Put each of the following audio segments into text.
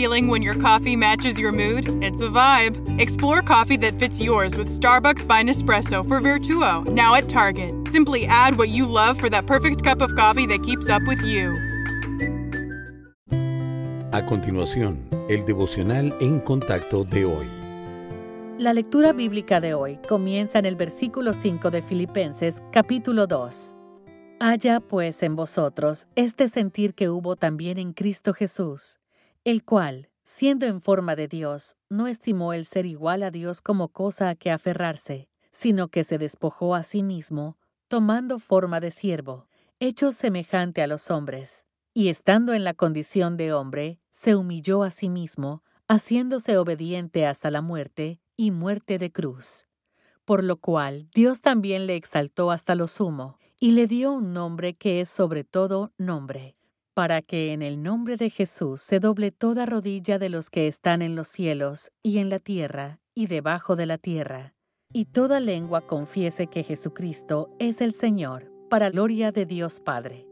Feeling when your coffee matches your mood? It's a vibe. Explore coffee that fits yours with Starbucks by Nespresso for Virtuo, now at Target. Simply add what you love for that perfect cup of coffee that keeps up with you. A continuación, el devocional en contacto de hoy. La lectura bíblica de hoy comienza en el versículo 5 de Filipenses capítulo 2. Haya pues en vosotros este sentir que hubo también en Cristo Jesús, el cual, siendo en forma de Dios, no estimó el ser igual a Dios como cosa a que aferrarse, sino que se despojó a sí mismo, tomando forma de siervo, hecho semejante a los hombres, y estando en la condición de hombre, se humilló a sí mismo, haciéndose obediente hasta la muerte y muerte de cruz. Por lo cual Dios también le exaltó hasta lo sumo, y le dio un nombre que es sobre todo nombre, para que en el nombre de Jesús se doble toda rodilla de los que están en los cielos y en la tierra y debajo de la tierra, y toda lengua confiese que Jesucristo es el Señor, para gloria de Dios Padre.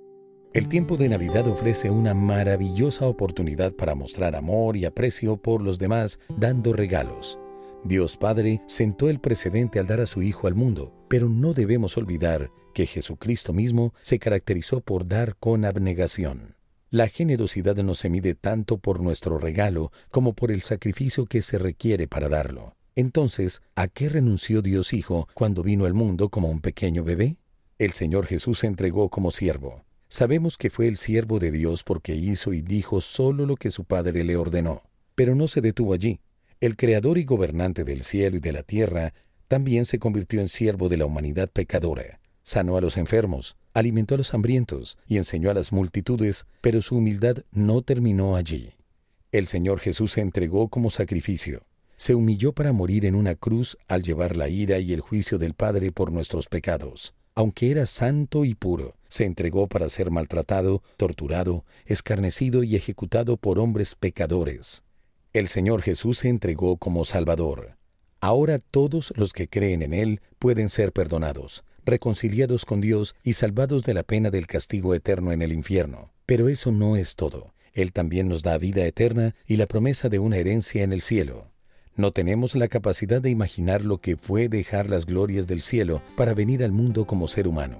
El tiempo de Navidad ofrece una maravillosa oportunidad para mostrar amor y aprecio por los demás dando regalos. Dios Padre sentó el precedente al dar a su Hijo al mundo, pero no debemos olvidar que Jesucristo mismo se caracterizó por dar con abnegación. La generosidad no se mide tanto por nuestro regalo como por el sacrificio que se requiere para darlo. Entonces, ¿a qué renunció Dios Hijo cuando vino al mundo como un pequeño bebé? El Señor Jesús se entregó como siervo. Sabemos que fue el siervo de Dios porque hizo y dijo solo lo que su Padre le ordenó. Pero no se detuvo allí. El Creador y gobernante del cielo y de la tierra también se convirtió en siervo de la humanidad pecadora. Sanó a los enfermos, alimentó a los hambrientos y enseñó a las multitudes, pero su humildad no terminó allí. El Señor Jesús se entregó como sacrificio. Se humilló para morir en una cruz al llevar la ira y el juicio del Padre por nuestros pecados. Aunque era santo y puro, se entregó para ser maltratado, torturado, escarnecido y ejecutado por hombres pecadores. El Señor Jesús se entregó como Salvador. Ahora todos los que creen en Él pueden ser perdonados, reconciliados con Dios y salvados de la pena del castigo eterno en el infierno. Pero eso no es todo. Él también nos da vida eterna y la promesa de una herencia en el cielo. No tenemos la capacidad de imaginar lo que fue dejar las glorias del cielo para venir al mundo como ser humano.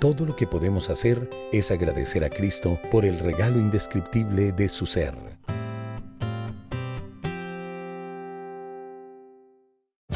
Todo lo que podemos hacer es agradecer a Cristo por el regalo indescriptible de su ser.